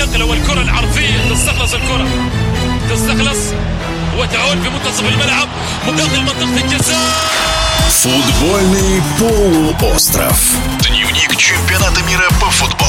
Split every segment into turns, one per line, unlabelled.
النقله والكره العرضيه تستخلص الكره تستخلص وتعود في منتصف الملعب مداخل منطقه الجزاء
Футбольный полуостров. Дневник чемпионата мира по футболу.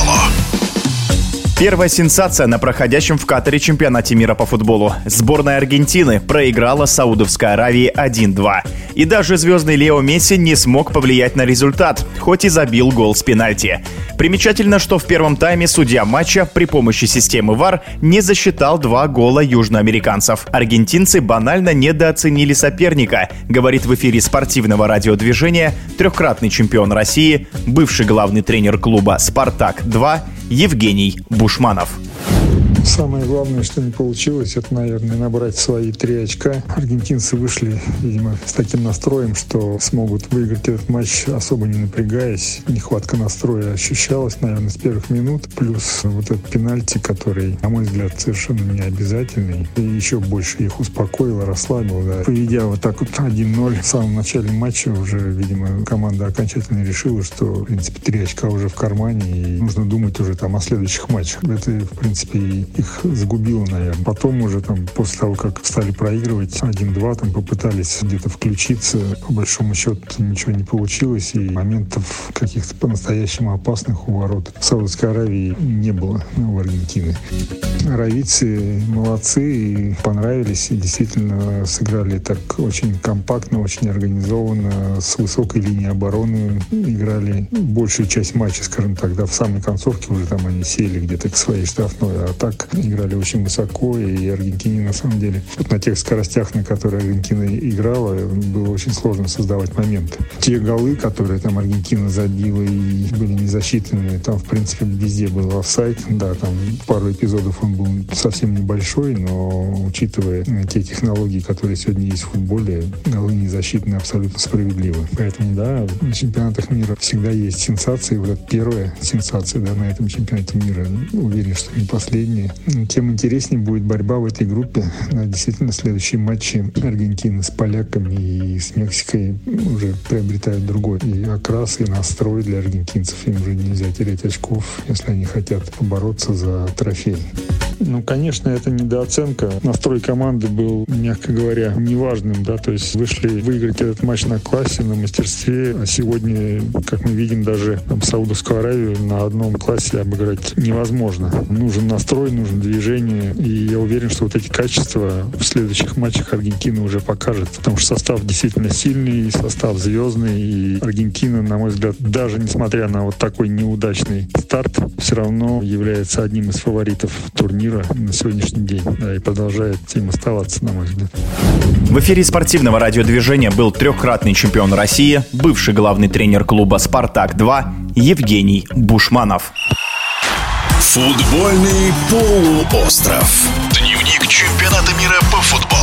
Первая сенсация на проходящем в Катаре чемпионате мира по футболу. Сборная Аргентины проиграла Саудовской Аравии 1-2. И даже звездный Лео Месси не смог повлиять на результат, хоть и забил гол с пенальти. Примечательно, что в первом тайме судья матча при помощи системы ВАР не засчитал два гола южноамериканцев. Аргентинцы банально недооценили соперника, говорит в эфире спортивного радиодвижения трехкратный чемпион России, бывший главный тренер клуба «Спартак-2» Евгений Бушманов.
Самое главное, что не получилось, это, наверное, набрать свои три очка. Аргентинцы вышли, видимо, с таким настроем, что смогут выиграть этот матч, особо не напрягаясь. Нехватка настроя ощущалась, наверное, с первых минут. Плюс вот этот пенальти, который, на мой взгляд, совершенно не обязательный. И еще больше их успокоил, расслабил. Да. Поведя вот так вот 1-0 в самом начале матча, уже, видимо, команда окончательно решила, что, в принципе, три очка уже в кармане, и нужно думать уже там о следующих матчах. Это, в принципе, и их загубило, наверное. Потом уже там, после того, как стали проигрывать 1-2, там попытались где-то включиться. По большому счету ничего не получилось, и моментов каких-то по-настоящему опасных у ворот Саудовской Аравии не было ну, в Аргентине. Аравийцы молодцы и понравились, и действительно сыграли так очень компактно, очень организованно, с высокой линией обороны играли большую часть матча, скажем так, да, в самой концовке уже там они сели где-то к своей штрафной, а так играли очень высоко, и Аргентине на самом деле вот на тех скоростях, на которые Аргентина играла, было очень сложно создавать моменты. Те голы, которые там Аргентина забила и были не там в принципе везде был офсайд, да, там пару эпизодов он был совсем небольшой, но учитывая те технологии, которые сегодня есть в футболе, голы не засчитаны абсолютно справедливо. Поэтому, да, на чемпионатах мира всегда есть сенсации. Вот первая сенсация, да, на этом чемпионате мира. Уверен, что не последняя тем интереснее будет борьба в этой группе. Да, действительно, следующие матчи Аргентины с поляками и с Мексикой уже приобретают другой и окрас, и настрой для аргентинцев. Им уже нельзя терять очков, если они хотят побороться за трофей. Ну, конечно, это недооценка. Настрой команды был, мягко говоря, неважным, да, то есть вышли выиграть этот матч на классе, на мастерстве, а сегодня, как мы видим, даже там, Саудовскую Аравию на одном классе обыграть невозможно. Нужен настрой, нужно движение, и я уверен, что вот эти качества в следующих матчах Аргентина уже покажет, потому что состав действительно сильный, состав звездный, и Аргентина, на мой взгляд, даже несмотря на вот такой неудачный старт, все равно является одним из фаворитов турнира мира на сегодняшний день да, и продолжает им оставаться, на мой взгляд.
В эфире спортивного радиодвижения был трехкратный чемпион России, бывший главный тренер клуба «Спартак-2» Евгений Бушманов.
Футбольный полуостров. Дневник чемпионата мира по футболу.